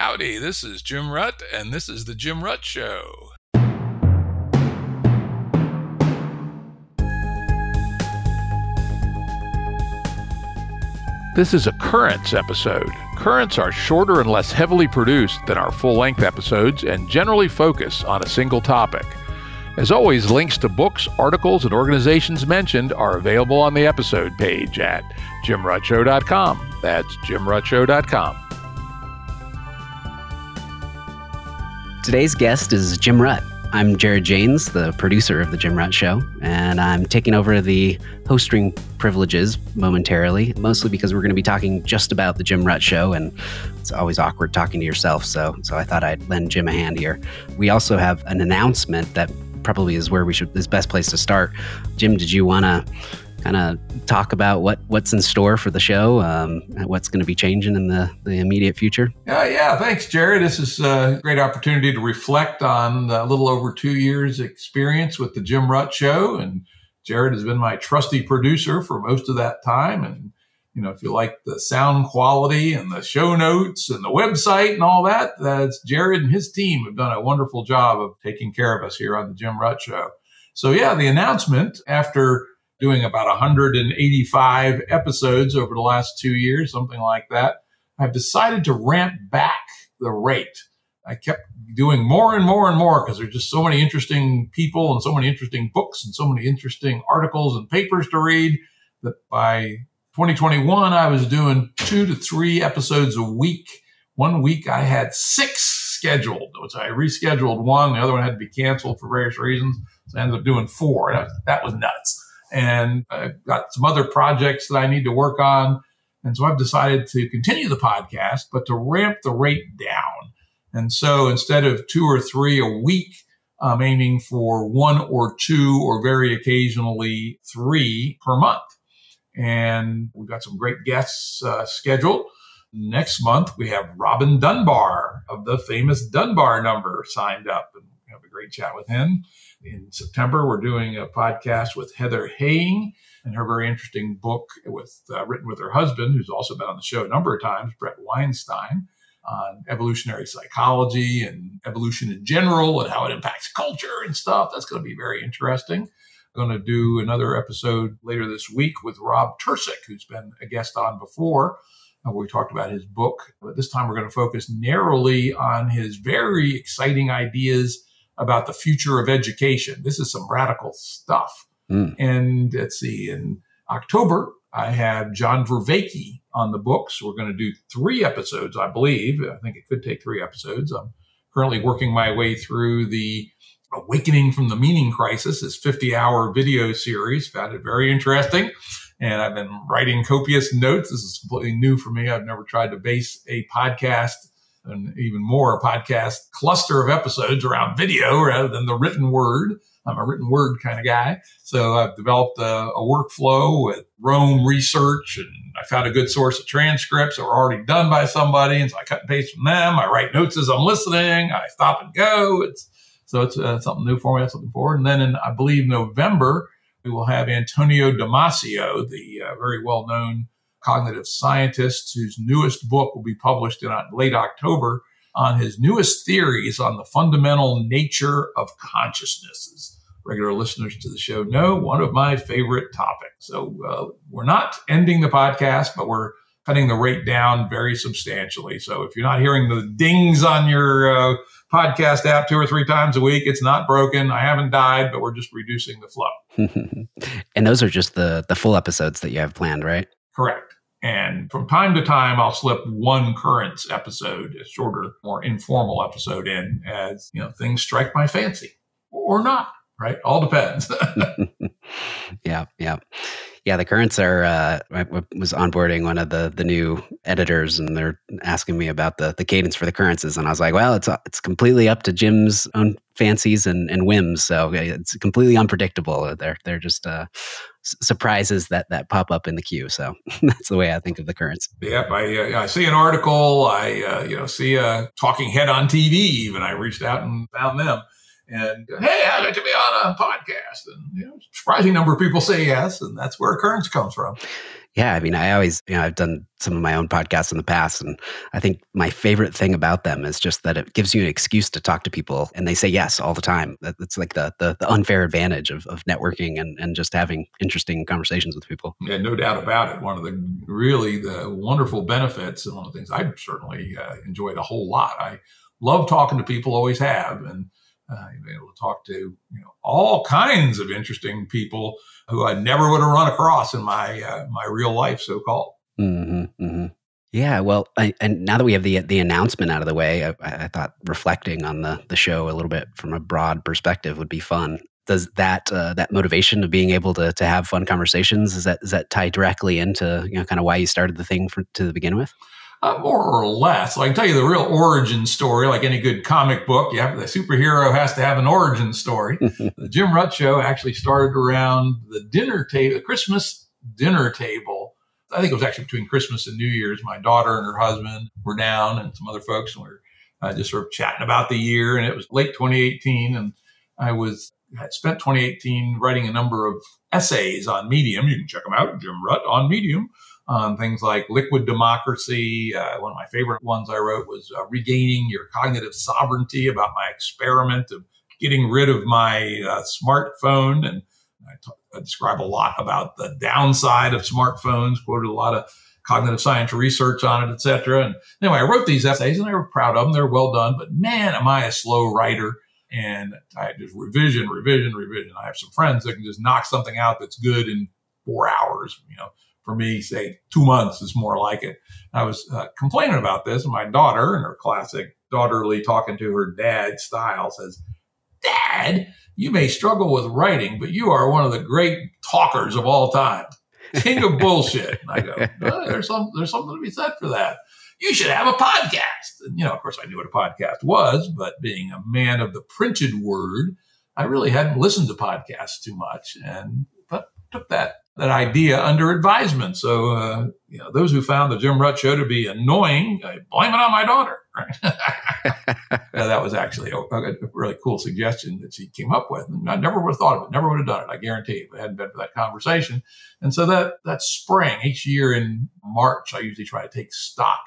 Howdy, this is Jim Rutt, and this is The Jim Rutt Show. This is a Currents episode. Currents are shorter and less heavily produced than our full length episodes and generally focus on a single topic. As always, links to books, articles, and organizations mentioned are available on the episode page at jimruttshow.com. That's jimruttshow.com. Today's guest is Jim Rutt. I'm Jared Janes, the producer of The Jim Rutt Show, and I'm taking over the hosting privileges momentarily, mostly because we're going to be talking just about The Jim Rutt Show, and it's always awkward talking to yourself, so, so I thought I'd lend Jim a hand here. We also have an announcement that probably is where we should, is best place to start. Jim, did you want to kind of talk about what what's in store for the show, um, what's going to be changing in the, the immediate future? Yeah, yeah. Thanks, Jared. This is a great opportunity to reflect on a little over two years' experience with the Jim Rutt Show, and Jared has been my trusty producer for most of that time, and you know, if you like the sound quality and the show notes and the website and all that, that's Jared and his team have done a wonderful job of taking care of us here on the Jim Rutt Show. So yeah, the announcement after doing about 185 episodes over the last two years, something like that, I've decided to ramp back the rate. I kept doing more and more and more because there's just so many interesting people and so many interesting books and so many interesting articles and papers to read that by 2021, I was doing two to three episodes a week. One week I had six scheduled, which I rescheduled one. The other one had to be canceled for various reasons. So I ended up doing four. That, that was nuts and I've got some other projects that I need to work on. And so I've decided to continue the podcast, but to ramp the rate down. And so instead of two or three a week, I'm aiming for one or two or very occasionally three per month. And we've got some great guests uh, scheduled. Next month, we have Robin Dunbar of the famous Dunbar number signed up and have a great chat with him in September, we're doing a podcast with Heather Heying and her very interesting book with uh, written with her husband, who's also been on the show a number of times, Brett Weinstein, on evolutionary psychology and evolution in general and how it impacts culture and stuff. That's going to be very interesting. I'm going to do another episode later this week with Rob Tercek, who's been a guest on before. We talked about his book, but this time we're going to focus narrowly on his very exciting ideas about the future of education. This is some radical stuff. Mm. And let's see, in October, I have John Vervaeke on the books. We're going to do three episodes, I believe. I think it could take three episodes. I'm currently working my way through the Awakening from the Meaning Crisis, this 50 hour video series. Found it very interesting. And I've been writing copious notes. This is completely new for me. I've never tried to base a podcast and even more podcast cluster of episodes around video rather than the written word. I'm a written word kind of guy. So I've developed a, a, workflow with Roam Research and I found a good source of transcripts that were already done by somebody. And so I cut and paste from them. I write notes as I'm listening. I stop and go. It's so it's uh, something new for me. That's looking forward. And then in, I believe, November, we will have Antonio Damasio, the uh, very well known cognitive scientist whose newest book will be published in late October on his newest theories on the fundamental nature of consciousnesses. Regular listeners to the show know one of my favorite topics. So uh, we're not ending the podcast, but we're cutting the rate down very substantially. So if you're not hearing the dings on your uh, podcast app two or three times a week, it's not broken. I haven't died, but we're just reducing the flow. and those are just the the full episodes that you have planned, right? Correct. And from time to time, I'll slip one currents episode, a shorter, more informal episode in as, you know, things strike my fancy or not, right? All depends. yeah. Yeah yeah, the currents are. Uh, I was onboarding one of the the new editors, and they're asking me about the the cadence for the currences, and I was like, well, it's it's completely up to Jim's own fancies and, and whims, so it's completely unpredictable. They're they're just uh, surprises that that pop up in the queue. So that's the way I think of the currents. Yep, I uh, I see an article, I uh, you know see a talking head on TV. Even I reached out and found them and hey, I'd like to be on a podcast. And you know, surprising number of people say yes, and that's where currents comes from. Yeah, I mean, I always, you know, I've done some of my own podcasts in the past, and I think my favorite thing about them is just that it gives you an excuse to talk to people, and they say yes all the time. That's like the the, the unfair advantage of, of networking and, and just having interesting conversations with people. Yeah, no doubt about it. One of the really the wonderful benefits, and one of the things I've certainly uh, enjoyed a whole lot. I love talking to people, always have, and uh, been able to talk to you know all kinds of interesting people who I never would have run across in my uh, my real life, so called. Mm-hmm, mm-hmm. Yeah, well, I, and now that we have the the announcement out of the way, I, I, thought reflecting on the the show a little bit from a broad perspective would be fun. Does that uh, that motivation of being able to to have fun conversations is that is that tie directly into you know kind of why you started the thing for, to begin with? Uh, more or less. So I can tell you the real origin story, like any good comic book. You have the superhero has to have an origin story. the Jim Rutt show actually started around the dinner table, the Christmas dinner table. I think it was actually between Christmas and New Year's. My daughter and her husband were down, and some other folks, and we were uh, just sort of chatting about the year. And it was late 2018, and I was had spent 2018 writing a number of essays on Medium. You can check them out, Jim Rutt on Medium on things like liquid democracy. Uh, one of my favorite ones I wrote was uh, regaining your cognitive sovereignty about my experiment of getting rid of my uh, smartphone. And I, t- I describe a lot about the downside of smartphones, quoted a lot of cognitive science research on it, et cetera. And anyway, I wrote these essays and I was proud of them. They're well done, but man, am I a slow writer. And I just revision, revision, revision. I have some friends that can just knock something out that's good in four hours, you know, for me, say two months is more like it. I was uh, complaining about this, and my daughter, in her classic daughterly talking to her dad style, says, Dad, you may struggle with writing, but you are one of the great talkers of all time. King of bullshit. And I go, oh, there's, some, there's something to be said for that. You should have a podcast. And, you know, of course, I knew what a podcast was, but being a man of the printed word, I really hadn't listened to podcasts too much. And, but took that that idea under advisement. So, uh, you know, those who found the Jim Rutt show to be annoying, I blame it on my daughter. Right? that was actually a, a, really cool suggestion that she came up with. And I never would have thought of it, never would have done it. I guarantee if it hadn't been for that conversation. And so that, that spring, each year in March, I usually try to take stock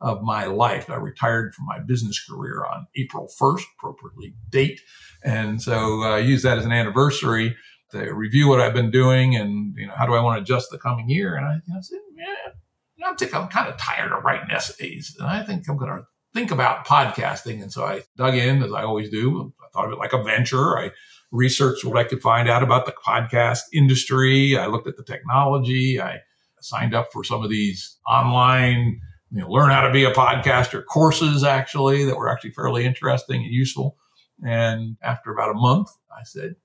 of my life. I retired from my business career on April 1st, appropriately date. And so uh, I use that as an anniversary to review what I've been doing and, you know, how do I want to adjust the coming year? And I, you know, said, yeah, you know, I think I'm kind of tired of writing essays and I think I'm going to think about podcasting. And so I dug in as I always do. I thought of it like a venture. I researched what I could find out about the podcast industry. I looked at the technology. I signed up for some of these online, you know, learn how to be a podcaster courses actually that were actually fairly interesting and useful. And after about a month, I said,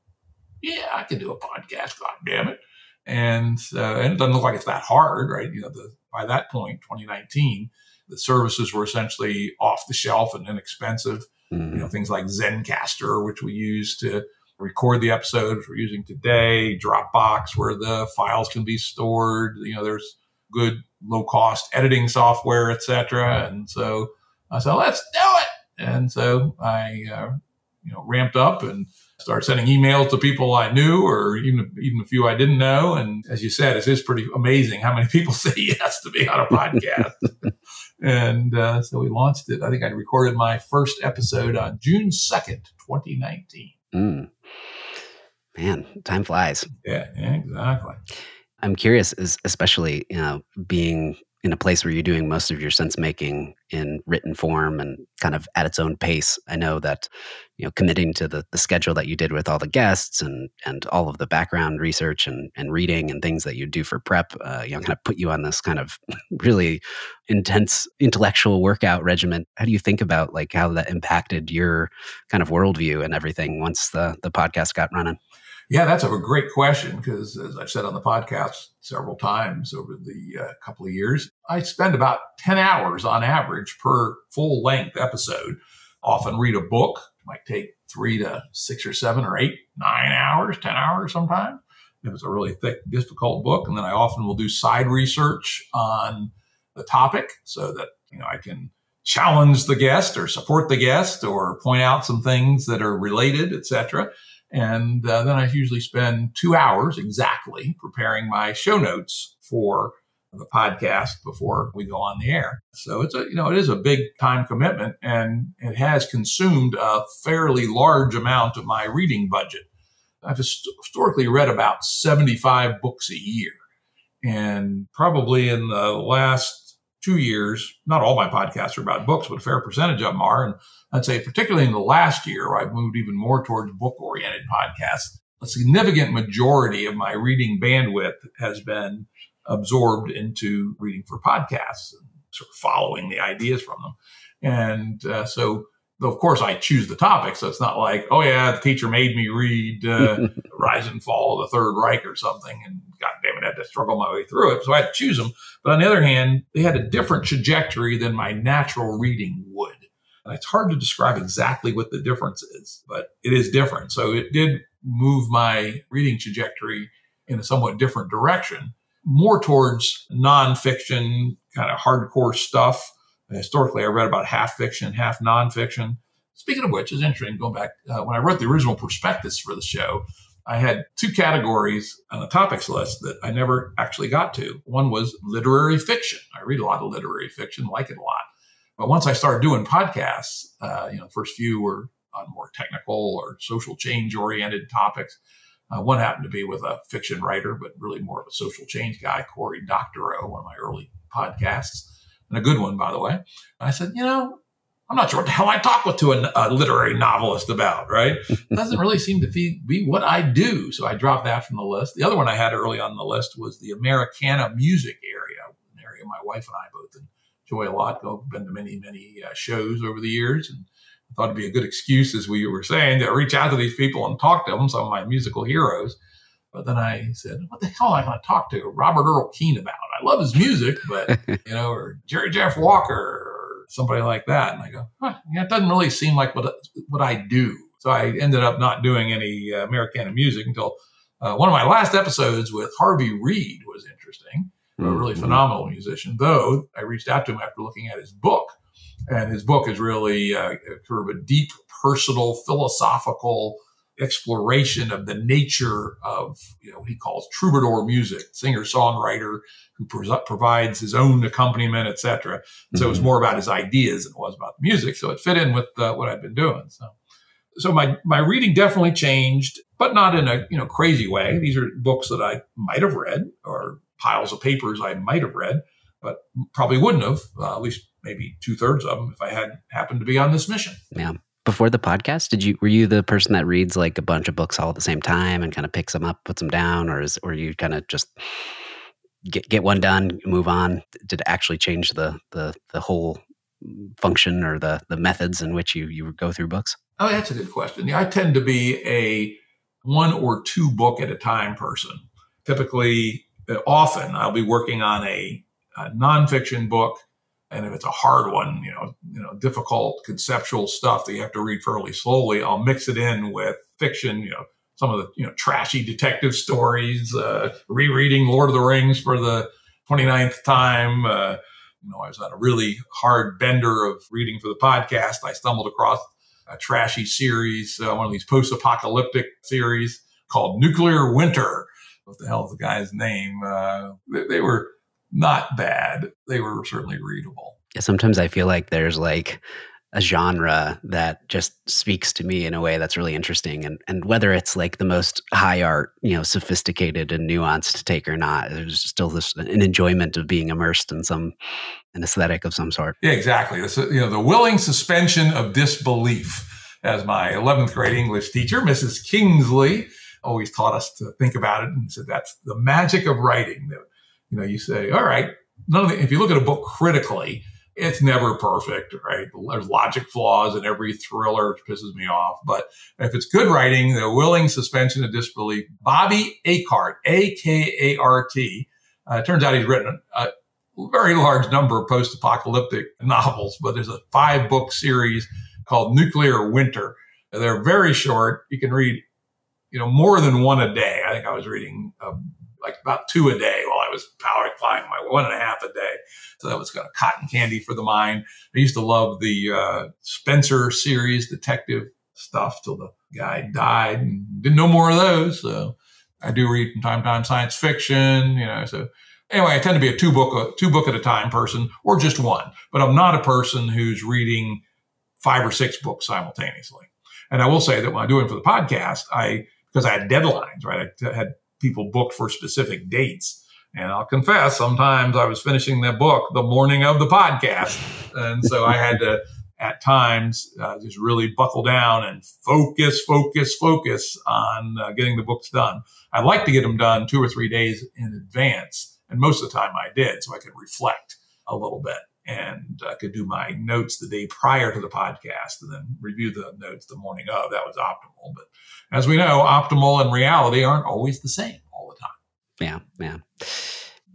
yeah, I can do a podcast. God damn it. And, uh, and it doesn't look like it's that hard, right? You know, the, by that point, 2019, the services were essentially off the shelf and inexpensive. Mm-hmm. You know, things like Zencastr, which we use to record the episodes we're using today, Dropbox, where the files can be stored. You know, there's good low cost editing software, etc. And so I said, let's do it. And so I, uh, you know, ramped up and start sending emails to people I knew or even even a few I didn't know. And as you said, it is pretty amazing how many people say yes to be on a podcast. and uh, so we launched it. I think I recorded my first episode on June second, twenty nineteen. Mm. Man, time flies. Yeah, yeah, exactly. I'm curious, especially you know, being in a place where you're doing most of your sense making in written form and kind of at its own pace. I know that, you know, committing to the, the schedule that you did with all the guests and and all of the background research and, and reading and things that you do for prep, uh, you know, kind of put you on this kind of really intense intellectual workout regimen. How do you think about like how that impacted your kind of worldview and everything once the the podcast got running? Yeah, that's a great question because, as I've said on the podcast several times over the uh, couple of years, I spend about 10 hours on average per full length episode. Often read a book, might take three to six or seven or eight, nine hours, 10 hours sometimes. If it's a really thick, difficult book. And then I often will do side research on the topic so that, you know, I can challenge the guest or support the guest or point out some things that are related, etc. And uh, then I usually spend two hours exactly preparing my show notes for the podcast before we go on the air. So it's a, you know, it is a big time commitment and it has consumed a fairly large amount of my reading budget. I've historically read about 75 books a year. And probably in the last two years, not all my podcasts are about books, but a fair percentage of them are. And I'd say, particularly in the last year, I've moved even more towards book oriented podcasts. A significant majority of my reading bandwidth has been absorbed into reading for podcasts and sort of following the ideas from them. And uh, so, of course, I choose the topic. So it's not like, oh, yeah, the teacher made me read uh, Rise and Fall of the Third Reich or something. And God damn it, I had to struggle my way through it. So I had to choose them. But on the other hand, they had a different trajectory than my natural reading would. And it's hard to describe exactly what the difference is, but it is different. So it did move my reading trajectory in a somewhat different direction more towards nonfiction, kind of hardcore stuff. Historically, I read about half fiction, half nonfiction. Speaking of which, is interesting. Going back uh, when I wrote the original prospectus for the show, I had two categories on the topics list that I never actually got to. One was literary fiction. I read a lot of literary fiction, like it a lot. But once I started doing podcasts, uh, you know, the first few were on more technical or social change oriented topics. Uh, one happened to be with a fiction writer, but really more of a social change guy, Cory Doctorow, one of my early podcasts, and a good one, by the way. I said, you know, I'm not sure what the hell I talk with to a, a literary novelist about, right? It doesn't really seem to be, be what I do. So I dropped that from the list. The other one I had early on the list was the Americana music area, an area my wife and I both enjoy a lot. I've been to many, many uh, shows over the years and I thought it'd be a good excuse, as we were saying, to reach out to these people and talk to them, some of my musical heroes. But then I said, what the hell am I going to talk to Robert Earl Keen about? I love his music, but, you know, or Jerry Jeff Walker or somebody like that. And I go, huh, yeah, it doesn't really seem like what, what I do. So I ended up not doing any uh, Americana music until uh, one of my last episodes with Harvey Reid was interesting, mm-hmm. a really phenomenal musician, though I reached out to him after looking at his book and his book is really uh, sort of a deep personal philosophical exploration of the nature of you know what he calls troubadour music singer songwriter who pro- provides his own accompaniment etc so mm-hmm. it was more about his ideas than it was about the music so it fit in with uh, what I'd been doing so so my my reading definitely changed but not in a you know crazy way these are books that i might have read or piles of papers i might have read but probably wouldn't have uh, at least maybe two thirds of them if I had happened to be on this mission. Yeah. Before the podcast, did you were you the person that reads like a bunch of books all at the same time and kind of picks them up, puts them down, or is or you kind of just get get one done, move on? Did it actually change the the the whole function or the the methods in which you you go through books? Oh, that's a good question. Yeah, I tend to be a one or two book at a time person. Typically, uh, often I'll be working on a, a nonfiction book and if it's a hard one, you know, you know, difficult conceptual stuff that you have to read fairly slowly, I'll mix it in with fiction, you know, some of the, you know, trashy detective stories, uh, rereading Lord of the Rings for the 29th time. Uh, you know, I was on a really hard bender of reading for the podcast. I stumbled across a trashy series, uh, one of these post-apocalyptic series called Nuclear Winter. What the hell is the guy's name? Uh, they, they were not bad. They were certainly readable. Yeah, sometimes I feel like there's like a genre that just speaks to me in a way that's really interesting and and whether it's like the most high art you know sophisticated and nuanced take or not there's still this an enjoyment of being immersed in some an aesthetic of some sort yeah exactly it's, you know the willing suspension of disbelief as my 11th grade english teacher mrs kingsley always taught us to think about it and said that's the magic of writing that you know, you say, all right, none of the, if you look at a book critically, it's never perfect, right? There's logic flaws in every thriller, which pisses me off. But if it's good writing, the willing suspension of disbelief. Bobby Akart, A K A R T. Uh, turns out he's written a, a very large number of post-apocalyptic novels, but there's a five-book series called Nuclear Winter. They're very short. You can read, you know, more than one a day. I think I was reading a like about two a day while I was power climbing my one and a half a day. So that was kind of cotton candy for the mind. I used to love the uh, Spenser series, detective stuff till the guy died and didn't know more of those. So I do read from time to time science fiction, you know, so Anyway, I tend to be a two book, two book at a time person or just one, but I'm not a person who's reading five or six books simultaneously. And I will say that when I'm doing for the podcast, I, because I had deadlines, right? I had people booked for specific dates. And I'll confess, sometimes I was finishing the book the morning of the podcast. And so I had to, at times, uh, just really buckle down and focus, focus, focus on uh, getting the books done. I like to get them done two or three days in advance. And most of the time I did, so I could reflect a little bit and I could do my notes the day prior to the podcast and then review the notes the morning of. That was optimal. But as we know, optimal and reality aren't always the same all the time. Yeah, yeah.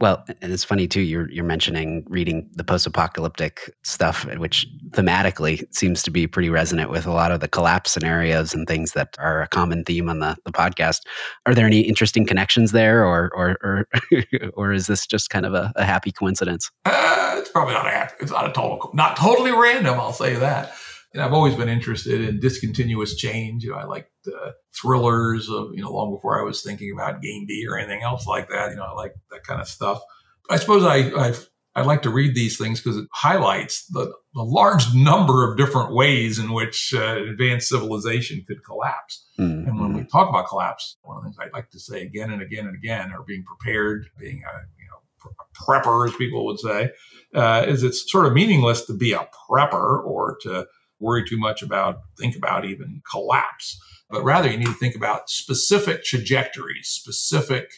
Well, and it's funny too. You're you're mentioning reading the post-apocalyptic stuff, which thematically seems to be pretty resonant with a lot of the collapse scenarios and things that are a common theme on the, the podcast. Are there any interesting connections there, or or or, or is this just kind of a, a happy coincidence? Uh, it's probably not a happy. It's not a total, not totally random. I'll say that know, I've always been interested in discontinuous change. You know, I like uh, thrillers of, you know, long before I was thinking about Game B or anything else like that. You know, I like that kind of stuff. I suppose I, I've, I like to read these things because it highlights the, the, large number of different ways in which uh, advanced civilization could collapse. Mm-hmm. And when we talk about collapse, one of the things I like to say again and again and again are being prepared, being a you know prepper, as people would say, uh, is it's sort of meaningless to be a prepper or to worry too much about, think about even collapse, but rather you need to think about specific trajectories, specific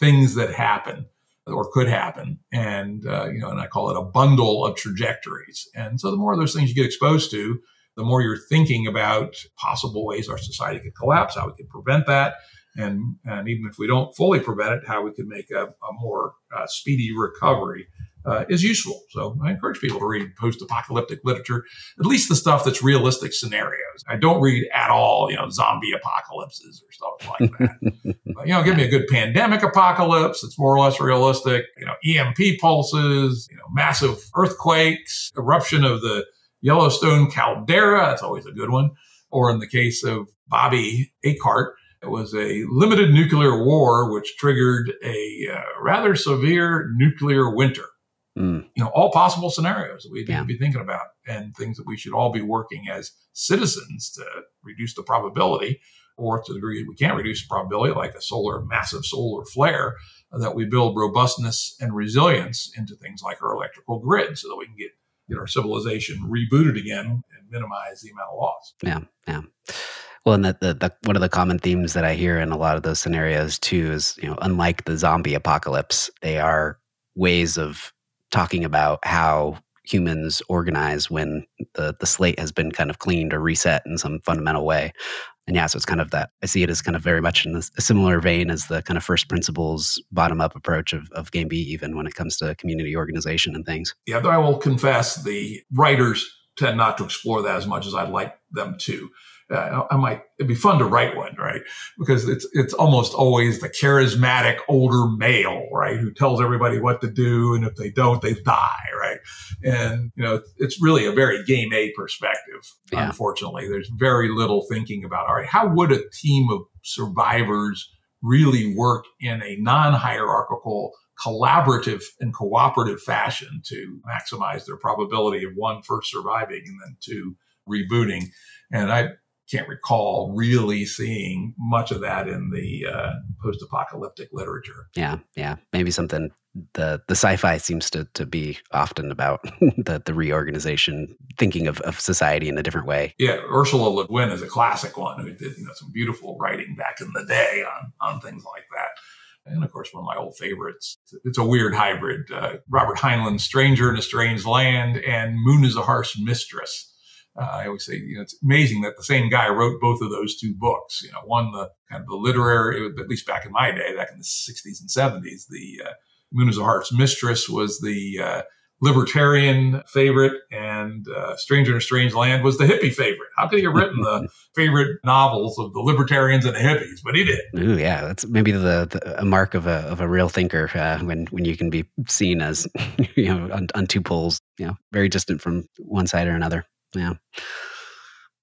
things that happen or could happen. And, uh, you know, and I call it a bundle of trajectories. And so the more of those things you get exposed to, the more you're thinking about possible ways our society could collapse, how we could prevent that. And, and even if we don't fully prevent it, how we could make a, a more uh, speedy recovery uh, is useful. So I encourage people to read post-apocalyptic literature, at least the stuff that's realistic scenarios. I don't read at all, you know, zombie apocalypses or stuff like that. but, you know, give me a good pandemic apocalypse that's more or less realistic. You know, EMP pulses, you know, massive earthquakes, eruption of the Yellowstone caldera. That's always a good one. Or in the case of Bobby Akart, it was a limited nuclear war, which triggered a uh, rather severe nuclear winter. Mm. You know, all possible scenarios that we need yeah. to be thinking about and things that we should all be working as citizens to reduce the probability or to the degree we can't reduce the probability, like a solar, massive solar flare, that we build robustness and resilience into things like our electrical grid so that we can get, get our civilization rebooted again and minimize the amount of loss. Yeah. Yeah. Well, and the, the, the, one of the common themes that I hear in a lot of those scenarios too is, you know, unlike the zombie apocalypse, they are ways of talking about how humans organize when the, the slate has been kind of cleaned or reset in some fundamental way. And yeah, so it's kind of that. I see it as kind of very much in a similar vein as the kind of first principles, bottom up approach of, of Game B, even when it comes to community organization and things. Yeah, though I will confess, the writers tend not to explore that as much as I'd like them to I might it'd be fun to write one, right? Because it's it's almost always the charismatic older male, right, who tells everybody what to do, and if they don't, they die, right? And you know, it's really a very game A perspective. Yeah. Unfortunately, there's very little thinking about all right, how would a team of survivors really work in a non-hierarchical collaborative and cooperative fashion to maximize their probability of one first surviving and then two rebooting and I can't recall really seeing much of that in the uh, post-apocalyptic literature. Yeah, yeah, maybe something the the sci-fi seems to to be often about the the reorganization, thinking of, of society in a different way. Yeah, Ursula Le Guin is a classic one who did you know some beautiful writing back in the day on on things like that. And of course, one of my old favorites. It's a weird hybrid. Uh, Robert Heinlein's Stranger in a Strange Land and Moon is a Harsh Mistress uh, I always say, you know, it's amazing that the same guy wrote both of those two books. You know, one the kind of the literary, at least back in my day, back in the 60s and 70s, the uh, Moon is a Harsh Mistress was the uh, libertarian favorite, and uh, Stranger in a Strange Land was the hippie favorite. How could he have written the favorite novels of the libertarians and the hippies? But he did. Ooh, yeah, that's maybe the, the a mark of a of a real thinker uh, when when you can be seen as you know on, on two poles, you know, very distant from one side or another. Yeah.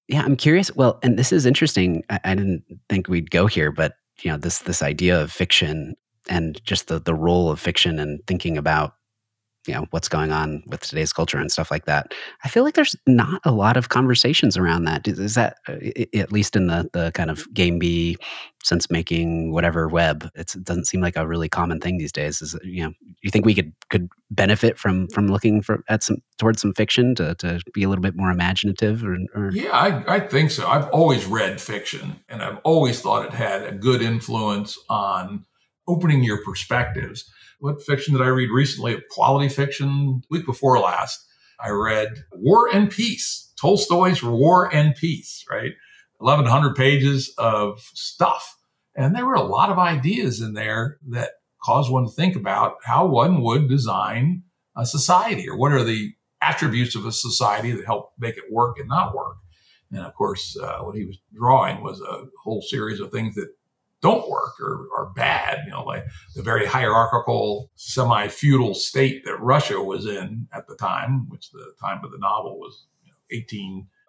Yeah, I'm curious. Well, and this is interesting. I, I didn't think we'd go here, but you know, this this idea of fiction and just the the role of fiction and thinking about you know what's going on with today's culture and stuff like that. I feel like there's not a lot of conversations around that. Is that uh, at least in the the kind of game b sense making whatever web it doesn't seem like a really common thing these days. Is you know you think we could could benefit from from looking for at some towards some fiction to, to be a little bit more imaginative or, or? yeah I, I think so. I've always read fiction and i've always thought it had a good influence on opening your perspectives what fiction did I read recently? Quality fiction. Week before last, I read War and Peace, Tolstoy's War and Peace, right? 1100 pages of stuff. And there were a lot of ideas in there that caused one to think about how one would design a society or what are the attributes of a society that help make it work and not work. And of course, uh, what he was drawing was a whole series of things that don't work or are bad, you know, like the very hierarchical, semi feudal state that Russia was in at the time, which the time of the novel was you know,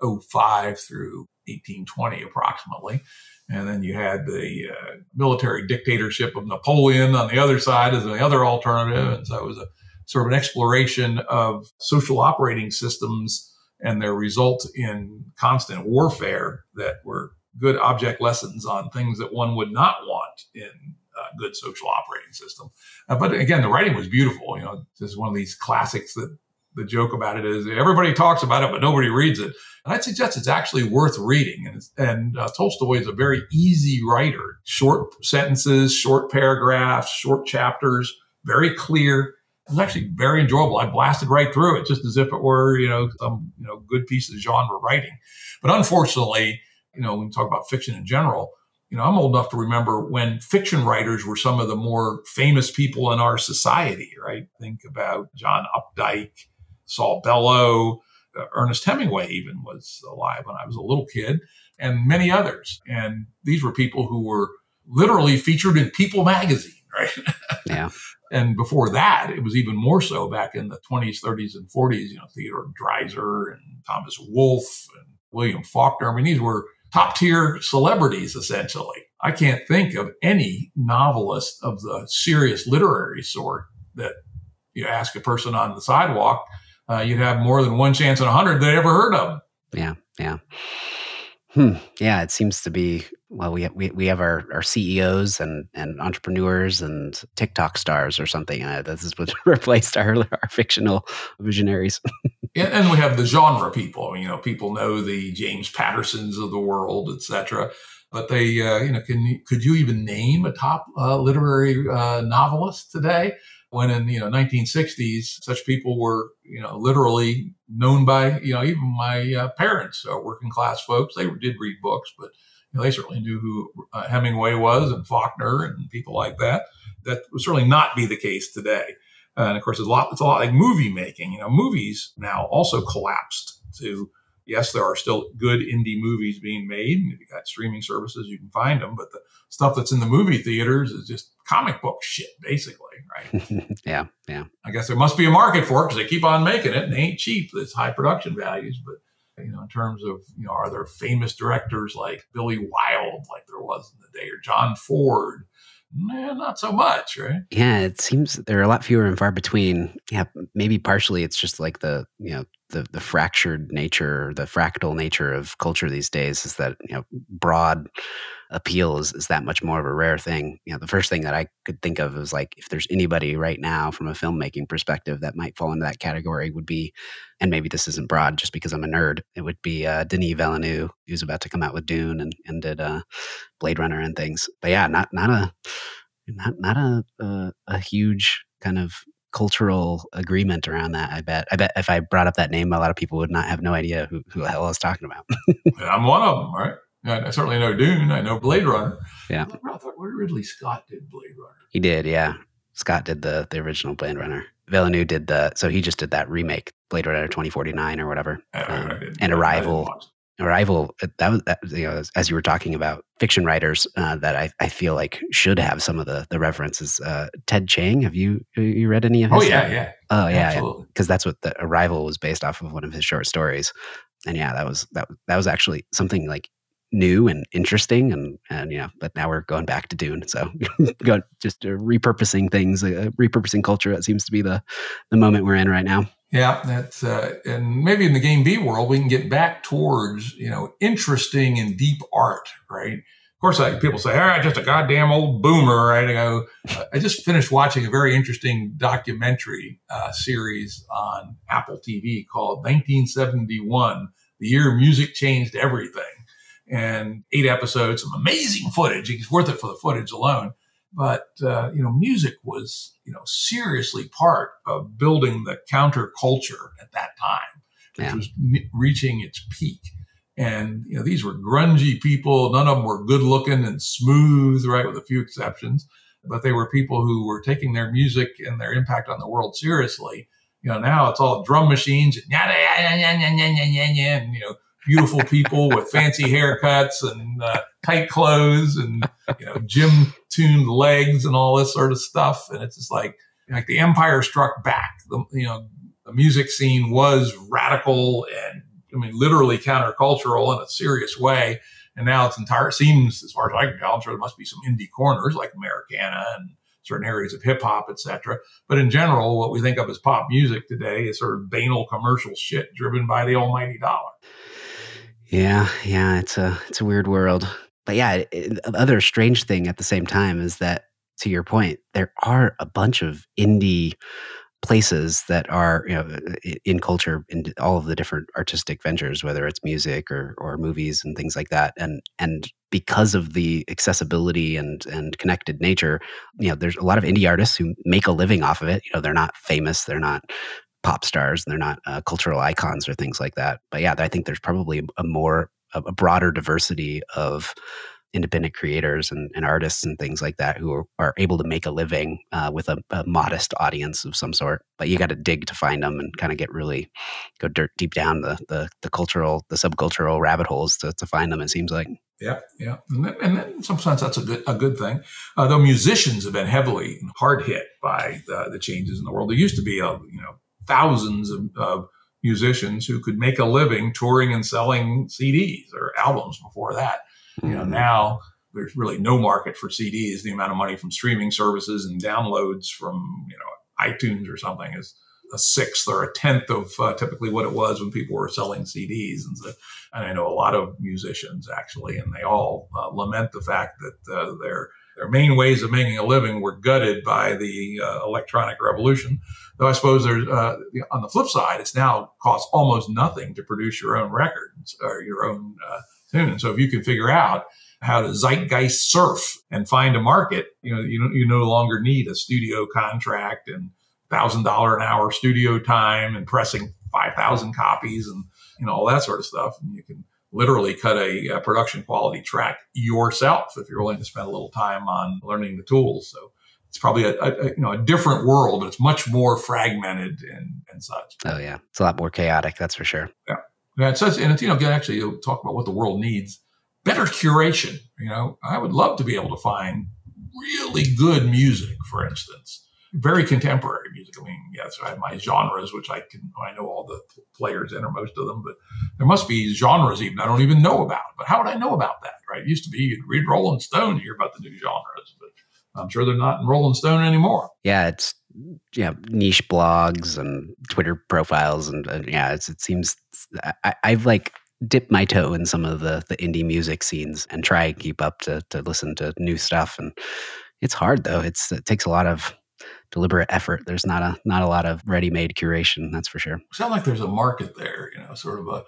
1805 through 1820 approximately. And then you had the uh, military dictatorship of Napoleon on the other side as the other alternative. And so it was a sort of an exploration of social operating systems and their result in constant warfare that were good object lessons on things that one would not want in a good social operating system. Uh, but again, the writing was beautiful. You know, this is one of these classics that the joke about it is everybody talks about it, but nobody reads it. And I'd suggest it's actually worth reading. And, and uh, Tolstoy is a very easy writer. Short sentences, short paragraphs, short chapters, very clear. It was actually very enjoyable. I blasted right through it just as if it were, you know, some, you know, good piece of genre writing. But unfortunately, you know, when we talk about fiction in general, you know, I'm old enough to remember when fiction writers were some of the more famous people in our society, right? Think about John Updike, Saul Bellow, uh, Ernest Hemingway even was alive when I was a little kid, and many others. And these were people who were literally featured in People magazine, right? Yeah. and before that, it was even more so back in the 20s, 30s, and 40s, you know, Theodore Dreiser and Thomas Wolfe and William Faulkner. I mean, these were top tier celebrities, essentially. I can't think of any novelist of the serious literary sort that you ask a person on the sidewalk, uh, you'd have more than one chance in a hundred they ever heard of. Yeah, yeah. Hmm. Yeah, it seems to be. Well, we we we have our, our CEOs and, and entrepreneurs and TikTok stars or something. Uh, this is what replaced our our fictional visionaries. and, we have the genre people. You know, people know the James Pattersons of the world, etc. But they, uh, you know, can could you even name a top uh, literary uh, novelist today? when in you know 1960s such people were you know literally known by you know even my uh, parents uh, working class folks they did read books but you know, they certainly knew who uh, hemingway was and faulkner and people like that that would certainly not be the case today Uh, and of course it's a lot it's a lot like movie making you know movies now also collapsed to yes, there are still good indie movies being made. And if you got streaming services, you can find them. But the stuff that's in the movie theaters is just comic book shit, basically, right? yeah, yeah. I guess there must be a market for it because they keep on making it and they ain't cheap. It's high production values, but you know, in terms of, you know, are there famous directors like Billy Wilde, like there was in the day, or John Ford? Nah, not so much, right? Yeah, it seems there are a lot fewer and far between. Yeah, maybe partially it's just like the, you know, the the fractured nature, the fractal nature of culture these days is that you know broad appeal is, is that much more of a rare thing. You know, the first thing that I could think of is like if there's anybody right now from a filmmaking perspective that might fall into that category would be, and maybe this isn't broad just because I'm a nerd, it would be uh, Denis Villeneuve, who's about to come out with Dune and and did uh, Blade Runner and things. But yeah, not not a not not a, a, a huge kind of cultural agreement around that. I bet. I bet if I brought up that name, a lot of people would not have no idea who, who the hell I was talking about. I'm one of them, right? I certainly know Dune. I know Blade Runner. Yeah. I thought Ridley Scott did Blade Runner. He did, yeah. Scott did the the original Blade Runner. Villeneuve did the so he just did that remake, Blade Runner 2049 or whatever, um, and Arrival. Arrival, uh, that was that, you know, as, as, you were talking about fiction writers uh, that I, I feel like should have some of the the references. Uh, Ted Chiang, have you you read any of his? Oh yeah, stuff? yeah. Oh yeah, because that's what the Arrival was based off of one of his short stories, and yeah, that was that that was actually something like new and interesting and and yeah but now we're going back to dune so going just uh, repurposing things uh, repurposing culture that seems to be the the moment we're in right now yeah that's uh, and maybe in the game b world we can get back towards you know interesting and deep art right of course people say all right just a goddamn old boomer right i go i just finished watching a very interesting documentary uh, series on apple tv called 1971 the year music changed everything and eight episodes, some amazing footage. It's worth it for the footage alone. But, uh, you know, music was, you know, seriously part of building the counterculture at that time, which yeah. was reaching its peak. And, you know, these were grungy people. None of them were good looking and smooth, right? With a few exceptions. But they were people who were taking their music and their impact on the world seriously. You know, now it's all drum machines and, and you know, beautiful people with fancy haircuts and uh, tight clothes and you know gym tuned legs and all this sort of stuff. And it's just like like the Empire Struck Back. The you know the music scene was radical and I mean literally countercultural in a serious way. And now it's entire seems as far as I can tell, I'm sure there must be some indie corners like Americana and certain areas of hip hop, etc. But in general, what we think of as pop music today is sort of banal commercial shit driven by the almighty dollar. Yeah, yeah, it's a it's a weird world. But yeah, it, other strange thing at the same time is that to your point, there are a bunch of indie places that are you know uh, uh, in culture in all of the different artistic ventures whether it's music or or movies and things like that and and because of the accessibility and and connected nature you know there's a lot of indie artists who make a living off of it you know they're not famous they're not pop stars and they're not uh, cultural icons or things like that. But yeah, I think there's probably a more a broader diversity of independent creators and, and, artists and things like that who are, are able to make a living uh, with a, a, modest audience of some sort. But you got to dig to find them and kind of get really go dirt deep down the, the, the cultural, the subcultural rabbit holes to, to find them. It seems like. Yeah, yeah, and, then, and then in some sense that's a good a good thing. Uh, though musicians have been heavily hard hit by the, the changes in the world. There used to be a you know thousands of, of musicians who could make a living touring and selling CDs or albums before that. Mm-hmm. You know, mm-hmm. now there's really no market for CDs. The amount of money from streaming services and downloads from, you know, iTunes or something is a sixth or a tenth of uh, typically what it was when people were selling CDs. And, so, and I know a lot of musicians actually, and they all uh, lament the fact that uh, their their main ways of making a living were gutted by the uh, electronic revolution. Though I suppose there's uh, on the flip side, it's now costs almost nothing to produce your own records or your own uh, tune. So if you can figure out how to zeitgeist surf and find a market, you know, you, you no longer need a studio contract and thousand dollar an hour studio time and pressing five thousand copies and you know all that sort of stuff. And you can literally cut a, a, production quality track yourself if you're willing to spend a little time on learning the tools. So it's probably a, a, you know a different world, but it's much more fragmented and, and such. Oh yeah, it's a lot more chaotic. That's for sure. Yeah, yeah. It says, and it's, you know, actually, you'll talk about what the world needs: better curation. You know, I would love to be able to find really good music, for instance, very contemporary music. I mean, yes, I have my genres, which I can I know all the players in or most of them, but there must be genres even I don't even know about. But how would I know about that? Right? It used to be you'd read Rolling Stone, to hear about the new genres, but I'm sure they're not in Rolling Stone anymore. Yeah, it's yeah niche blogs and Twitter profiles and, and yeah, it seems I, I've like dipped my toe in some of the the indie music scenes and try and keep up to to listen to new stuff and it's hard though. It's it takes a lot of deliberate effort. There's not a not a lot of ready-made curation, that's for sure. Sound like there's a market there, you know, sort of a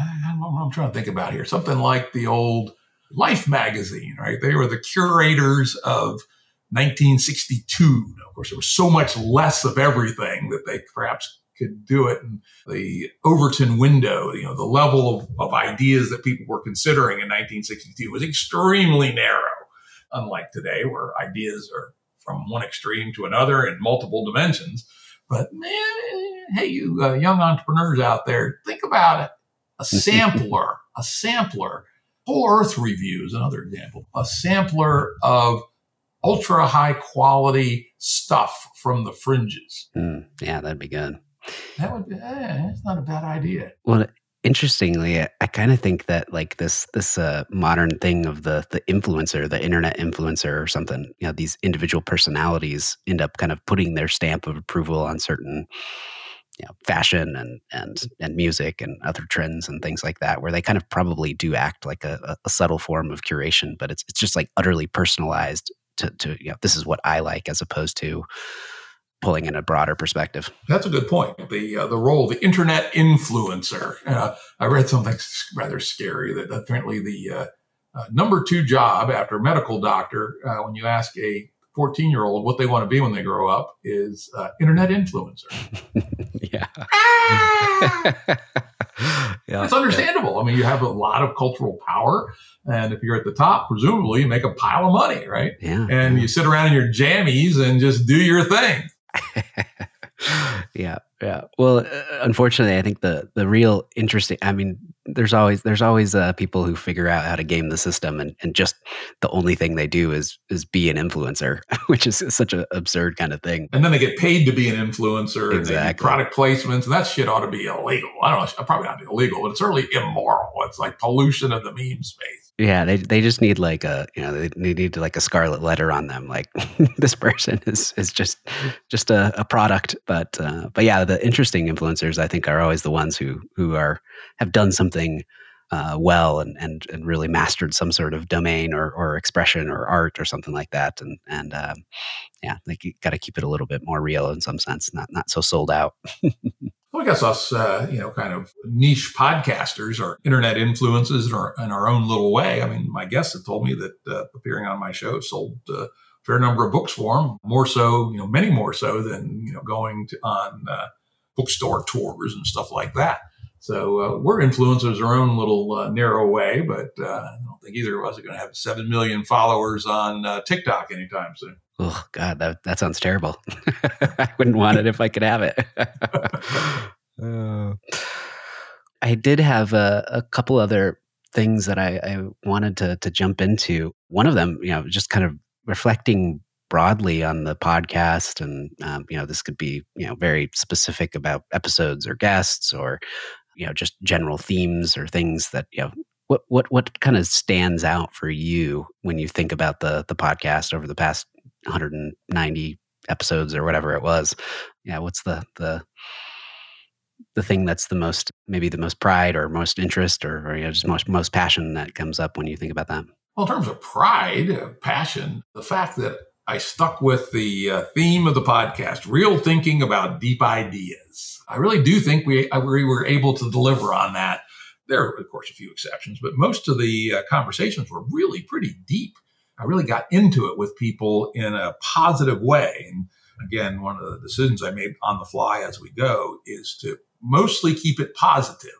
i don't know i'm trying to think about here. Something like the old Life magazine, right? They were the curators of 1962. Of course, there was so much less of everything that they perhaps could do it. And the Overton window, you know, the level of, of ideas that people were considering in 1962 was extremely narrow, unlike today, where ideas are from one extreme to another in multiple dimensions. But man, hey, you uh, young entrepreneurs out there, think about it. A sampler, a sampler. Whole Earth Review is another example. A sampler of ultra high quality stuff from the fringes. Mm, yeah, that'd be good. That would be, eh, that's not a bad idea. Well, interestingly, I, I kind of think that like this this uh, modern thing of the the influencer, the internet influencer or something, you know, these individual personalities end up kind of putting their stamp of approval on certain you know, fashion and and and music and other trends and things like that, where they kind of probably do act like a, a subtle form of curation, but it's it's just like utterly personalized to to you know this is what I like as opposed to pulling in a broader perspective. That's a good point. The uh, the role of the internet influencer. Uh, I read something rather scary that apparently the uh, uh number two job after medical doctor, uh, when you ask a 14 year old what they want to be when they grow up, is uh, internet influencer. yeah. Ah! yeah. It's understandable. I mean, you have a lot of cultural power. And if you're at the top, presumably you make a pile of money, right? Yeah. And you sit around in your jammies and just do your thing. yeah, yeah. Well, uh, unfortunately, I think the the real interesting. I mean, there's always there's always uh, people who figure out how to game the system, and and just the only thing they do is is be an influencer, which is such an absurd kind of thing. And then they get paid to be an influencer. Exactly. product placements, and that shit ought to be illegal. I don't know, probably not illegal, but it's certainly immoral. It's like pollution of the meme space. Yeah, they they just need like a you know they need like a scarlet letter on them. Like this person is is just just a, a product. But uh, but yeah, the interesting influencers I think are always the ones who who are have done something uh, well and, and and really mastered some sort of domain or or expression or art or something like that. And and um, yeah, like you got to keep it a little bit more real in some sense, not not so sold out. Well, I guess us, uh, you know, kind of niche podcasters or internet influences in our, in our, own little way. I mean, my guests have told me that uh, appearing on my show sold uh, a fair number of books for them, more so, you know, many more so than, you know, going to, on uh, bookstore tours and stuff like that. So uh, we're influencers our own little uh, narrow way, but I don't think either of us are going to have 7 million followers on TikTok anytime soon. Oh God, that that sounds terrible. I wouldn't want it if I could have it. uh, I did have a, a, couple other things that I, I wanted to to jump into. One of them, you know, just kind of reflecting broadly on the podcast, and um, you know, this could be you know very specific about episodes or guests, or you know, just general themes or things that you know what what what kind of stands out for you when you think about the the podcast over the past 190 episodes or whatever it was. Yeah, what's the the the thing that's the most maybe the most pride or most interest or, or you know, just most most passion that comes up when you think about that? Well, in terms of pride, uh, passion, the fact that I stuck with the uh, theme of the podcast, real thinking about deep ideas. I really do think we we were able to deliver on that. There are, of course, a few exceptions, but most of the uh, conversations were really pretty deep I really got into it with people in a positive way. And again, one of the decisions I made on the fly as we go is to mostly keep it positive.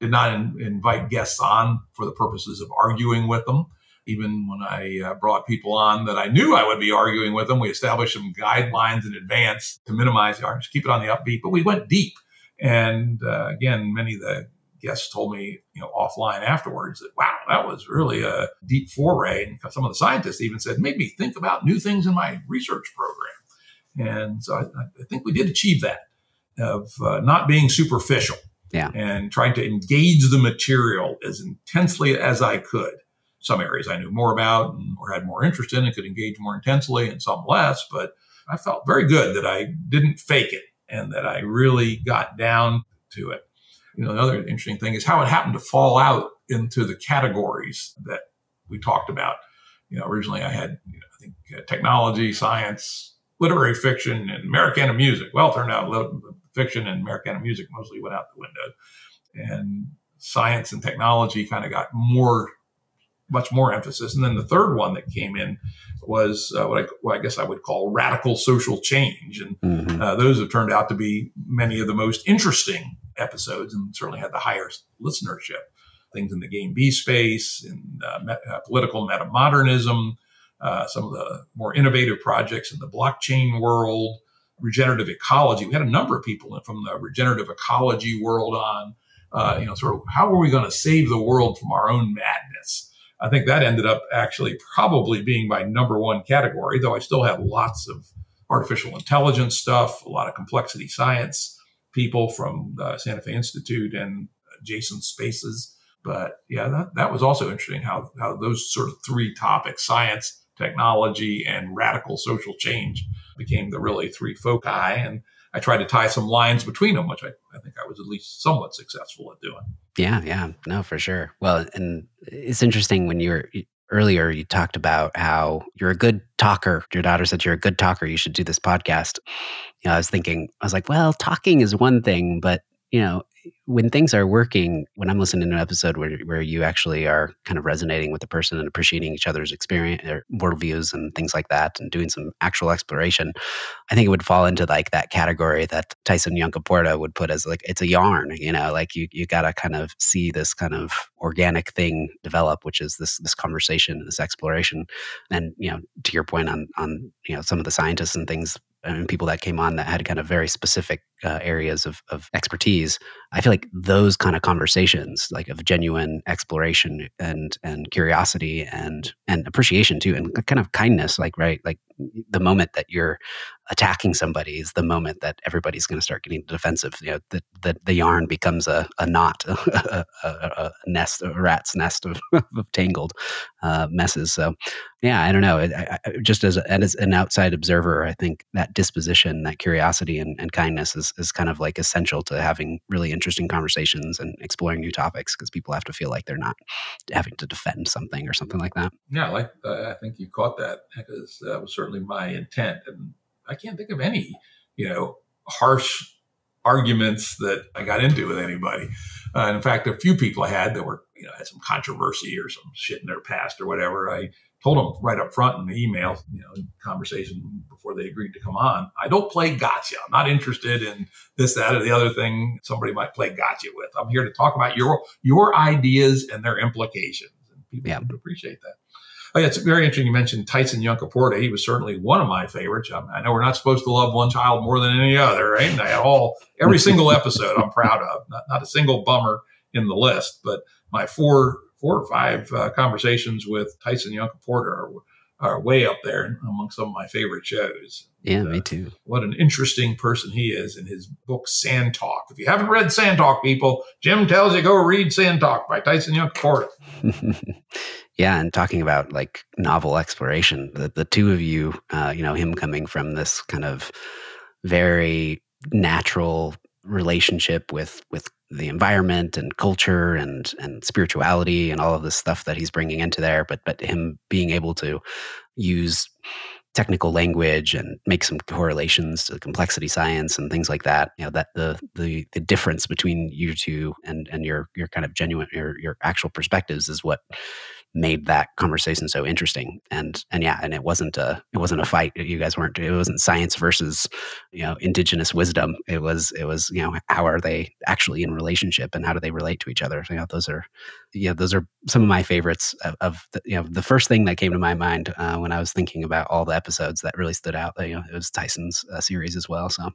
Did not in, invite guests on for the purposes of arguing with them. Even when I uh, brought people on that I knew I would be arguing with them, we established some guidelines in advance to minimize the arguments, keep it on the upbeat, but we went deep. And uh, again, many of the guests told me, you know, offline afterwards that, wow, that was really a deep foray. And some of the scientists even said, made me think about new things in my research program. And so I, I think we did achieve that of uh, not being superficial yeah. and trying to engage the material as intensely as I could. Some areas I knew more about and, or had more interest in and could engage more intensely and some less, but I felt very good that I didn't fake it and that I really got down to it you know, another interesting thing is how it happened to fall out into the categories that we talked about. You know, originally I had, you know, I think uh, technology, science, literary fiction, and Americana music. Well, it turned out fiction and Americana music mostly went out the window, and science and technology kind of got more, much more emphasis. And then the third one that came in was uh, what, I, what, I, guess I would call radical social change, and mm-hmm. uh, those have turned out to be many of the most interesting episodes and certainly had the highest listenership. Things in the game B space, in uh, me- uh, political metamodernism, uh, some of the more innovative projects in the blockchain world, regenerative ecology. We had a number of people from the regenerative ecology world on, uh, you know, sort of how are we going to save the world from our own madness? I think that ended up actually probably being my number one category, though I still have lots of artificial intelligence stuff, a lot of complexity science people from the Santa Fe Institute and adjacent spaces. But yeah, that, that was also interesting how, how those sort of three topics, science, technology, and radical social change became the really three foci. And I tried to tie some lines between them, which I, I think I was at least somewhat successful at doing. Yeah, yeah, no, for sure. Well, and it's interesting when you're earlier you talked about how you're a good talker. Your daughter said you're a good talker. You should do this podcast. You know, I was thinking, I was like, well, talking is one thing, but you know, when things are working, when I'm listening to an episode where, where you actually are kind of resonating with the person and appreciating each other's experience or worldviews and things like that and doing some actual exploration, I think it would fall into like that category that Tyson Yunkaporta would put as like it's a yarn, you know, like you you gotta kind of see this kind of organic thing develop, which is this this conversation, this exploration. And, you know, to your point on on, you know, some of the scientists and things and people that came on that had kind of very specific uh, areas of, of expertise i feel like those kind of conversations like of genuine exploration and and curiosity and and appreciation too and kind of kindness like right like the moment that you're attacking somebody is the moment that everybody's going to start getting defensive. You know, the, the, the yarn becomes a, a knot, a, a, a, nest, a rat's nest of, of tangled uh, messes. So, yeah, I don't know. I, I, just as, as an outside observer, I think that disposition, that curiosity and, and kindness is, is kind of like essential to having really interesting conversations and exploring new topics because people have to feel like they're not having to defend something or something like that. Yeah, like uh, I think you caught that because that was certainly my intent. And I can't think of any, you know, harsh arguments that I got into with anybody. Uh, in fact, a few people I had that were, you know, had some controversy or some shit in their past or whatever. I told them right up front in the email, you know, conversation before they agreed to come on. I don't play gotcha. I'm not interested in this, that, or the other thing somebody might play gotcha with. I'm here to talk about your your ideas and their implications. And people yeah. appreciate that. Oh, yeah, it's very interesting. You mentioned Tyson Yunkaporta. He was certainly one of my favorites. I, mean, I know we're not supposed to love one child more than any other, right? And all every single episode I'm proud of. Not, not a single bummer in the list, but my four four or five uh, conversations with Tyson Yunkaporta are, are way up there among some of my favorite shows. Yeah, and, uh, me too. What an interesting person he is in his book Sand Talk. If you haven't read Sand Talk, people, Jim tells you go read Sand Talk by Tyson Yunkaporta. Yeah, and talking about like novel exploration, the the two of you, uh, you know, him coming from this kind of very natural relationship with with the environment and culture and and spirituality and all of this stuff that he's bringing into there, but but him being able to use technical language and make some correlations to complexity science and things like that you know that the the the difference between you two and and your your kind of genuine your your actual perspectives is what made that conversation so interesting. And and yeah and it wasn't a it wasn't a fight. You guys weren't it wasn't science versus you know indigenous wisdom. It was it was you know how are they actually in relationship and how do they relate to each other? You know those are yeah those are some of my favorites of, of the, you know the first thing that came to my mind uh, when i was thinking about all the episodes that really stood out you know it was tyson's uh, series as well so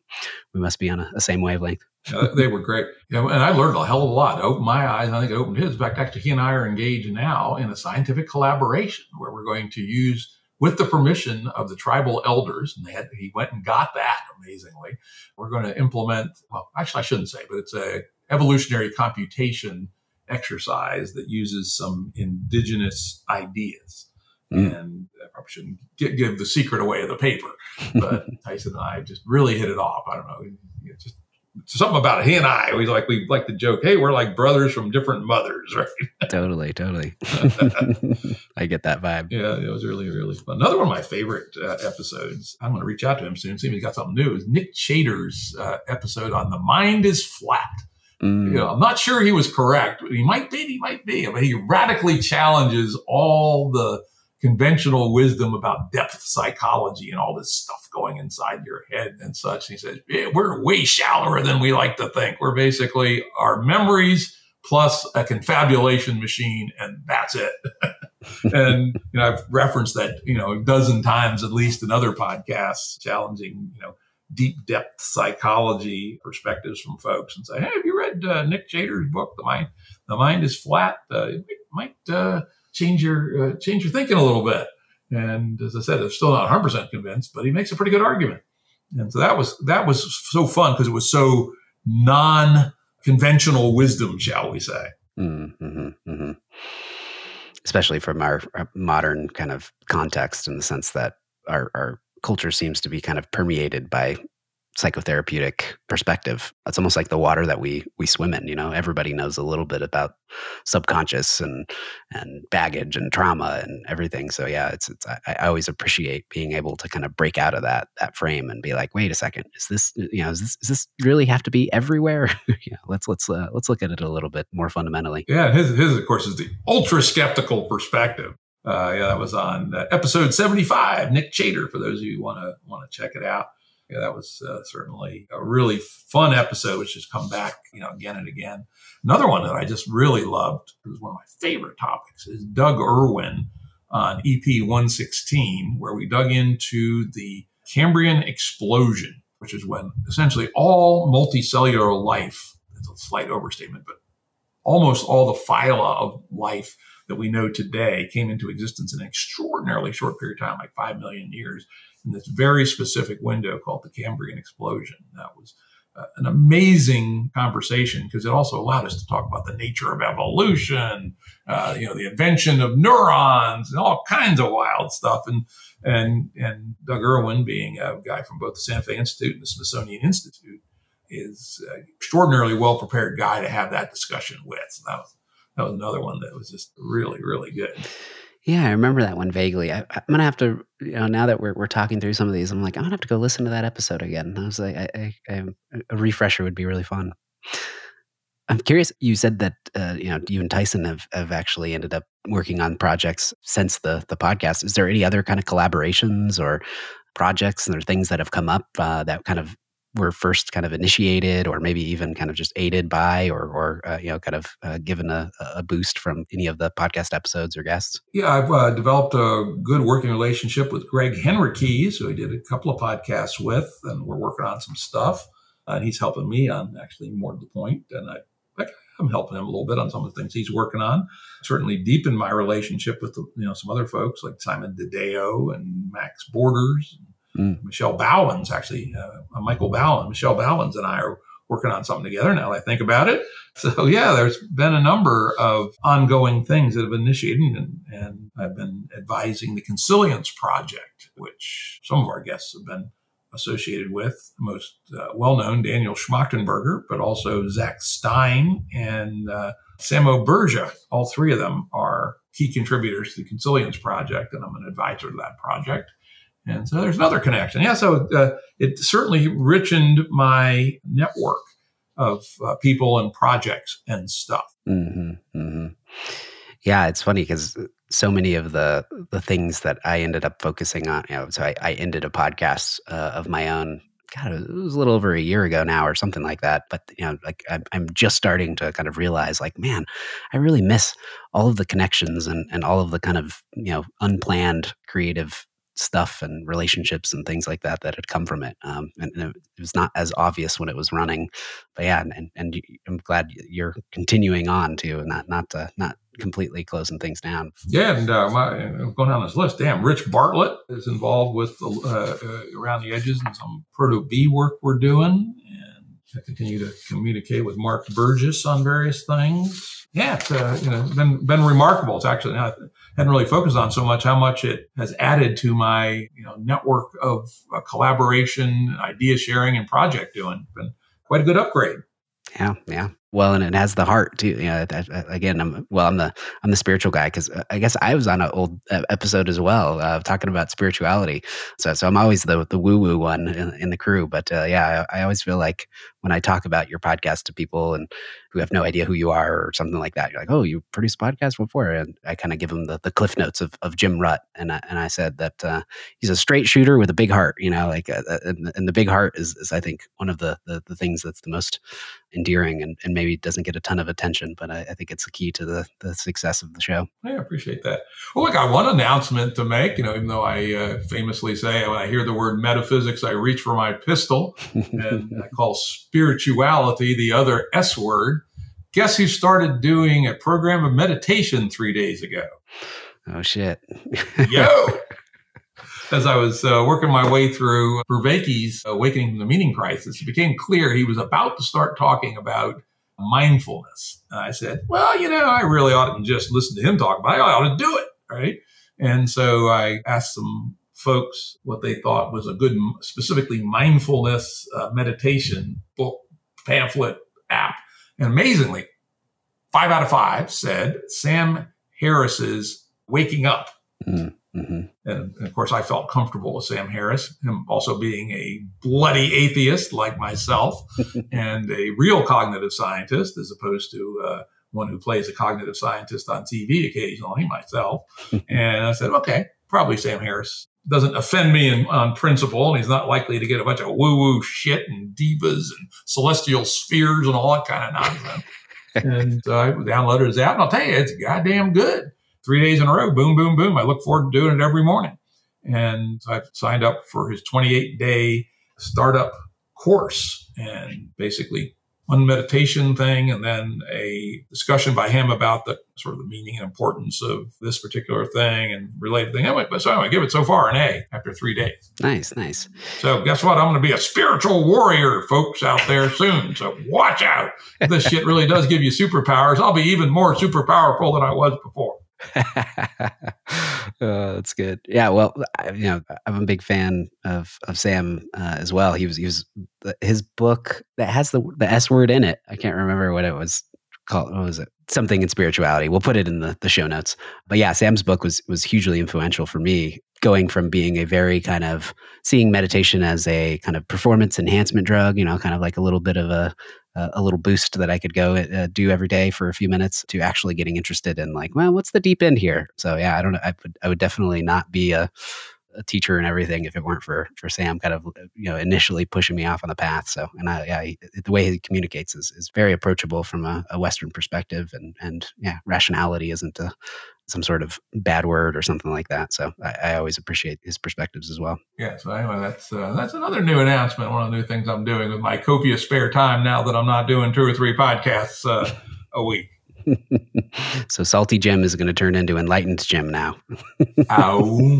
we must be on a, a same wavelength yeah, they were great. Yeah, and I learned a hell of a lot. It opened my eyes. I think it opened his. In fact, actually, he and I are engaged now in a scientific collaboration where we're going to use, with the permission of the tribal elders, and had, he went and got that amazingly. We're going to implement. Well, actually, I shouldn't say, but it's a evolutionary computation exercise that uses some indigenous ideas. Mm. And I probably shouldn't get, give the secret away of the paper, but Tyson and I just really hit it off. I don't know, just something about it. He and I, we like we like to joke, hey, we're like brothers from different mothers, right? totally, totally. I get that vibe. Yeah, it was really really fun. Another one of my favorite uh, episodes. I'm going to reach out to him soon, see if he's got something new. Is Nick Chater's uh, episode on the mind is flat. Mm. You know, I'm not sure he was correct. He might be. He might be. Mean, he radically challenges all the conventional wisdom about depth psychology and all this stuff going inside your head and such. And he says, yeah, we're way shallower than we like to think. We're basically our memories plus a confabulation machine, and that's it. and you know, I've referenced that you know a dozen times at least in other podcasts, challenging you know deep depth psychology perspectives from folks, and say, hey, have you read uh, Nick Chater's book, The Mind? The Mind is Flat. Uh, it might. Uh, change your uh, change your thinking a little bit. And as I said, I'm still not 100 percent convinced, but he makes a pretty good argument. And so that was that was so fun because it was so non conventional wisdom, shall we say. Mm-hmm, mm-hmm. Especially from our, our, modern kind of context, in the sense that our, our culture seems to be kind of permeated by psychotherapeutic perspective. It's almost like the water that we we swim in. You know, everybody knows a little bit about subconscious and and baggage and trauma and everything. So yeah, it's it's I, I, always appreciate being able to kind of break out of that that frame and be like, wait a second, is this you know is this, does this really have to be everywhere? yeah, let's let's uh, let's look at it a little bit more fundamentally. Yeah, his his of course is the ultra skeptical perspective. Uh, yeah, that was on uh, episode seventy five. Nick Chater, for those of you who want to want to check it out yeah, that was uh, certainly a really fun episode, which has come back, you know, again and again. Another one that I just really loved, it was one of my favorite topics, is Doug Erwin on EP 116, where we dug into the Cambrian explosion, which is when essentially all multicellular life, it's a slight overstatement, but almost all the phyla of life that we know today came into existence in an extraordinarily short period of time, like 5 million years in this very specific window called the Cambrian explosion. That was uh, an amazing conversation because it also allowed us to talk about the nature of evolution, uh, you know, the invention of neurons and all kinds of wild stuff. And and and Doug Erwin, being a guy from both the Santa Fe Institute and the Smithsonian Institute, is an extraordinarily well prepared guy to have that discussion with. So that was that was another one that was just really really good. Yeah, I remember that one vaguely. I, am gonna have to, you know, now that we're we're talking through some of these, I'm like, I'm gonna have to go listen to that episode again. I was like, I, I, I, a refresher would be really fun. I'm curious. You said that uh, you know you and Tyson have have actually ended up working on projects since the the podcast. Is there any other kind of collaborations or projects and there things that have come up uh, that kind of were first kind of initiated or maybe even kind of just aided by or, or uh, you know kind of uh, given a, a, boost from any of the podcast episodes or guests yeah i've uh, developed a good working relationship with Gregg henriques who i did a couple of podcasts with and we're working on some stuff and he's helping me on actually more to the point and i I'm helping him a little bit on some of the things he's working on. Certainly deepen my relationship with the, you know some other folks like Simon DeDeo and Max Borders, Mm. Michel Bauwens, actually, uh, Michael Bowen, Michel Bauwens and I are working on something together now that I think about it. So, yeah, there's been a number of ongoing things that have been initiated, and, and I've been advising the Consilience Project, which some of our guests have been associated with, most uh, well known Daniel Schmachtenberger, but also Zak Stein and uh, Samo Burja. All three of them are key contributors to the Consilience Project, and I'm an advisor to that project. And so there's another connection. Yeah, so uh, it certainly richened my network of uh, people and projects and stuff. Mm-hmm, mm-hmm. Yeah, it's funny because so many of the the things that I ended up focusing on, you know, so I, I ended a podcast uh, of my own. God, it was a little over a year ago now, or something like that. But you know, like I'm, I'm just starting to kind of realize, like, man, I really miss all of the connections and and all of the kind of you know unplanned creative stuff and relationships and things like that that had come from it. Um, and, and, it was not as obvious when it was running, but yeah, and, and I'm glad you're continuing on too, and not not uh, not completely closing things down. Yeah, and uh, my, going down this list, damn, Rich Bartlett is involved with uh, uh, around the edges and some proto B work we're doing, I continue to communicate with Mark Burgess on various things yeah, it's uh, you know been been remarkable. It's actually I hadn't really focused on so much how much it has added to my you know network of uh, collaboration, idea sharing, and project doing. Been quite a good upgrade. Yeah, yeah. Well, and it has the heart too. You know, again, I'm well. I'm the I'm the spiritual guy because uh, I guess I was on an old uh, episode as well, uh, talking about spirituality. So, so I'm always the the woo woo one in, in, the crew. But uh, yeah, I, I, always feel like when I talk about your podcast to people and who have no idea who you are or something like that, you're like, oh, you produce a podcast before, and I kind of give them the, the cliff notes of, of Jim Rutt, and I, and I said that uh, he's a straight shooter with a big heart. You know, like uh, and, and, the big heart is, is I think one of the, the the things that's the most endearing and, and maybe doesn't get a ton of attention, but I, I, think it's the key to the, the success of the show. I appreciate that. Well, look, I got one announcement to make. You know, even though I uh, famously say when I hear the word metaphysics, I reach for my pistol and I call spirituality the other S word. Guess who started doing a program of meditation three days ago? Oh, shit. Yo! as I was uh, working my way through Vervaeke's Awakening from the Meaning Crisis, it became clear he was about to start talking about mindfulness. And I said, well, you know, I really ought to just listen to him talk about it. I ought to do it. Right. And so I asked some folks what they thought was a good, specifically mindfulness uh, meditation book, pamphlet, app. And amazingly, five out of five said Sam Harris's Waking Up. Mm. Mm-hmm. And, of course, I felt comfortable with Sam Harris, him also being a bloody atheist like myself and a real cognitive scientist as opposed to uh, one who plays a cognitive scientist on TV occasionally, myself. and I said, okay, probably Sam Harris doesn't offend me in, on principle, and he's not likely to get a bunch of woo woo shit and divas and celestial spheres and all that kind of nonsense. and so I downloaded his app, and I'll tell you, it's goddamn good three days in a row. Boom, boom, boom. I look forward to doing it every morning. And I've signed up for his 28 day startup course and basically one meditation thing and then a discussion by him about the sort of the meaning and importance of this particular thing and related thing. Anyway, but so anyway, give it so far an A after three days. Nice, nice. So guess what? I'm going to be a spiritual warrior, folks, out there soon. So watch out. If this shit really does give you superpowers, I'll be even more super powerful than I was before. oh, that's good. Yeah, well, I, you know, I'm a big fan of of Sam uh, as well. He was he was his book that has the the S word in it. I can't remember what it was called. What was it? Something in spirituality. We'll put it in the the show notes. But yeah, Sam's book was was hugely influential for me. Going from being a very kind of seeing meditation as a kind of performance enhancement drug, you know, kind of like a little bit of a uh, a little boost that I could go uh, do every day for a few minutes to actually getting interested in like, well, what's the deep end here? So yeah, I don't know. I would I would definitely not be a, a teacher and everything if it weren't for for Sam kind of you know initially pushing me off on the path. So and I the way he communicates is is very approachable from a, a Western perspective and and yeah, rationality isn't a some sort of bad word or something like that. So I, I always appreciate his perspectives as well. Yeah. So anyway, that's uh, that's another new announcement. One of the new things I'm doing with my copious spare time now that I'm not doing two or three podcasts uh, a week. so salty Jim is going to turn into enlightened Jim now. Ow.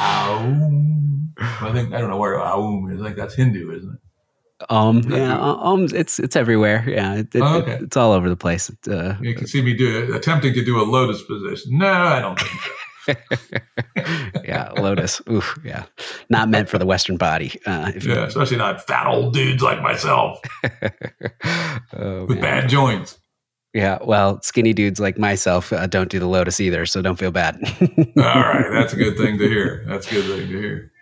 Ow. I think I don't know where Aum is. Like that's Hindu, isn't it? Um, yeah, um, it's it's everywhere. Yeah, it, it, oh, okay. it, it's all over the place. Uh, you can see me do attempting to do a lotus position. No, I don't think so. yeah, lotus. Oof, yeah, not meant for the Western body. Uh, yeah, especially not fat old dudes like myself oh, with man. bad joints. Yeah, well, skinny dudes like myself uh, don't do the lotus either, so don't feel bad. all right, that's a good thing to hear. That's a good thing to hear.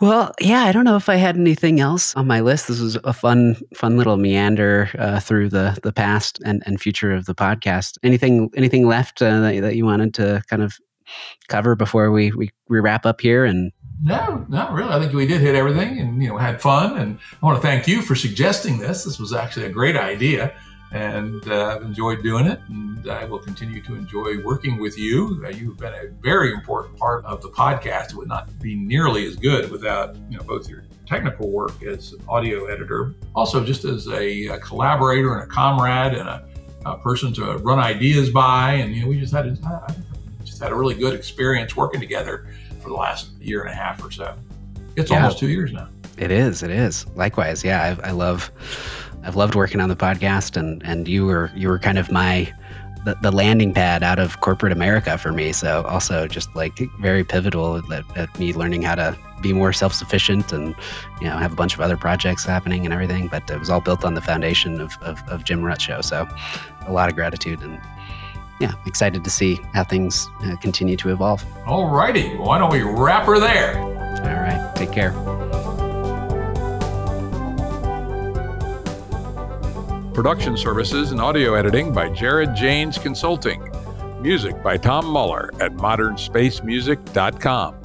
Well, yeah, I don't know if I had anything else on my list. This was a fun, fun little meander uh, through the the past and, and future of the podcast. Anything, anything left uh, that, that you wanted to kind of cover before we, we we wrap up here? And no, not really. I think we did hit everything, and you know, had fun. And I want to thank you for suggesting this. This was actually a great idea and uh, I've enjoyed doing it, and I will continue to enjoy working with you. Uh, you've been a very important part of the podcast. It would not be nearly as good without you know both your technical work as an audio editor, also just as a, a collaborator and a comrade and a, a, person to run ideas by. And you know, we just had a, just had a really good experience working together for the last year and a half or so. It's yeah. almost two years now. It is. It is. Likewise, yeah. I, I love I've loved working on the podcast, and and you were you were kind of my the, the landing pad out of corporate America for me. So also just like very pivotal at, at me learning how to be more self sufficient and you know have a bunch of other projects happening and everything. But it was all built on the foundation of of, of Jim Rutt Show. So a lot of gratitude and yeah, excited to see how things uh, continue to evolve. All righty, why don't we wrap her there? All right, take care. Production services and audio editing by Jared Janes Consulting. Music by Tom Muller at modernspacemusic.com.